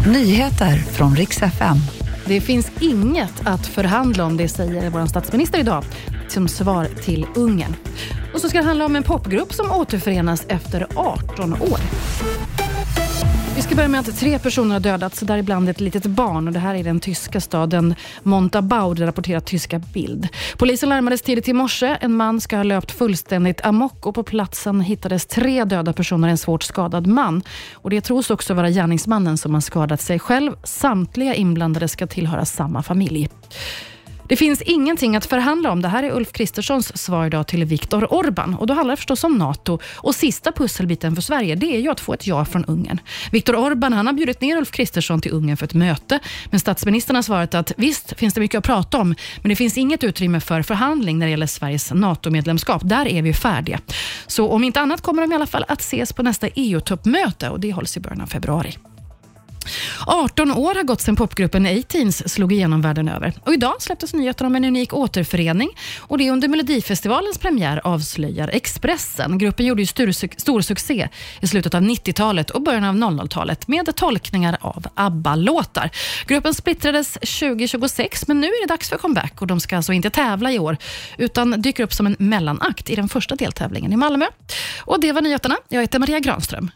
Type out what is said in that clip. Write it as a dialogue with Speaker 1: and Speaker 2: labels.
Speaker 1: Nyheter från riks FM.
Speaker 2: Det finns inget att förhandla om, det säger vår statsminister idag som svar till Ungern. Och så ska det handla om en popgrupp som återförenas efter 18 år. Vi ska börja med att tre personer har dödats, däribland ett litet barn. Och det här är den tyska staden Montabaur, det rapporterar tyska Bild. Polisen larmades tidigt i morse. En man ska ha löpt fullständigt amok och på platsen hittades tre döda personer och en svårt skadad man. Och Det tros också vara gärningsmannen som har skadat sig själv. Samtliga inblandade ska tillhöra samma familj. Det finns ingenting att förhandla om. Det här är Ulf Kristerssons svar idag till Viktor Orban. Och Då handlar det förstås om NATO. Och Sista pusselbiten för Sverige det är ju att få ett ja från Ungern. Viktor Orban han har bjudit ner Ulf Kristersson till Ungern för ett möte. Men statsministern har svarat att visst finns det mycket att prata om, men det finns inget utrymme för förhandling när det gäller Sveriges NATO-medlemskap. Där är vi färdiga. Så om inte annat kommer de i alla fall att ses på nästa EU-toppmöte och det hålls i början av februari. 18 år har gått sedan popgruppen A-Teens slog igenom världen över. Och idag släpptes nyheten om en unik återförening. Och det är under Melodifestivalens premiär avslöjar Expressen. Gruppen gjorde ju stor, stor succé i slutet av 90-talet och början av 00-talet med tolkningar av ABBA-låtar. Gruppen splittrades 2026, men nu är det dags för comeback och de ska alltså inte tävla i år, utan dyker upp som en mellanakt i den första deltävlingen i Malmö. Och Det var nyheterna. Jag heter Maria Granström.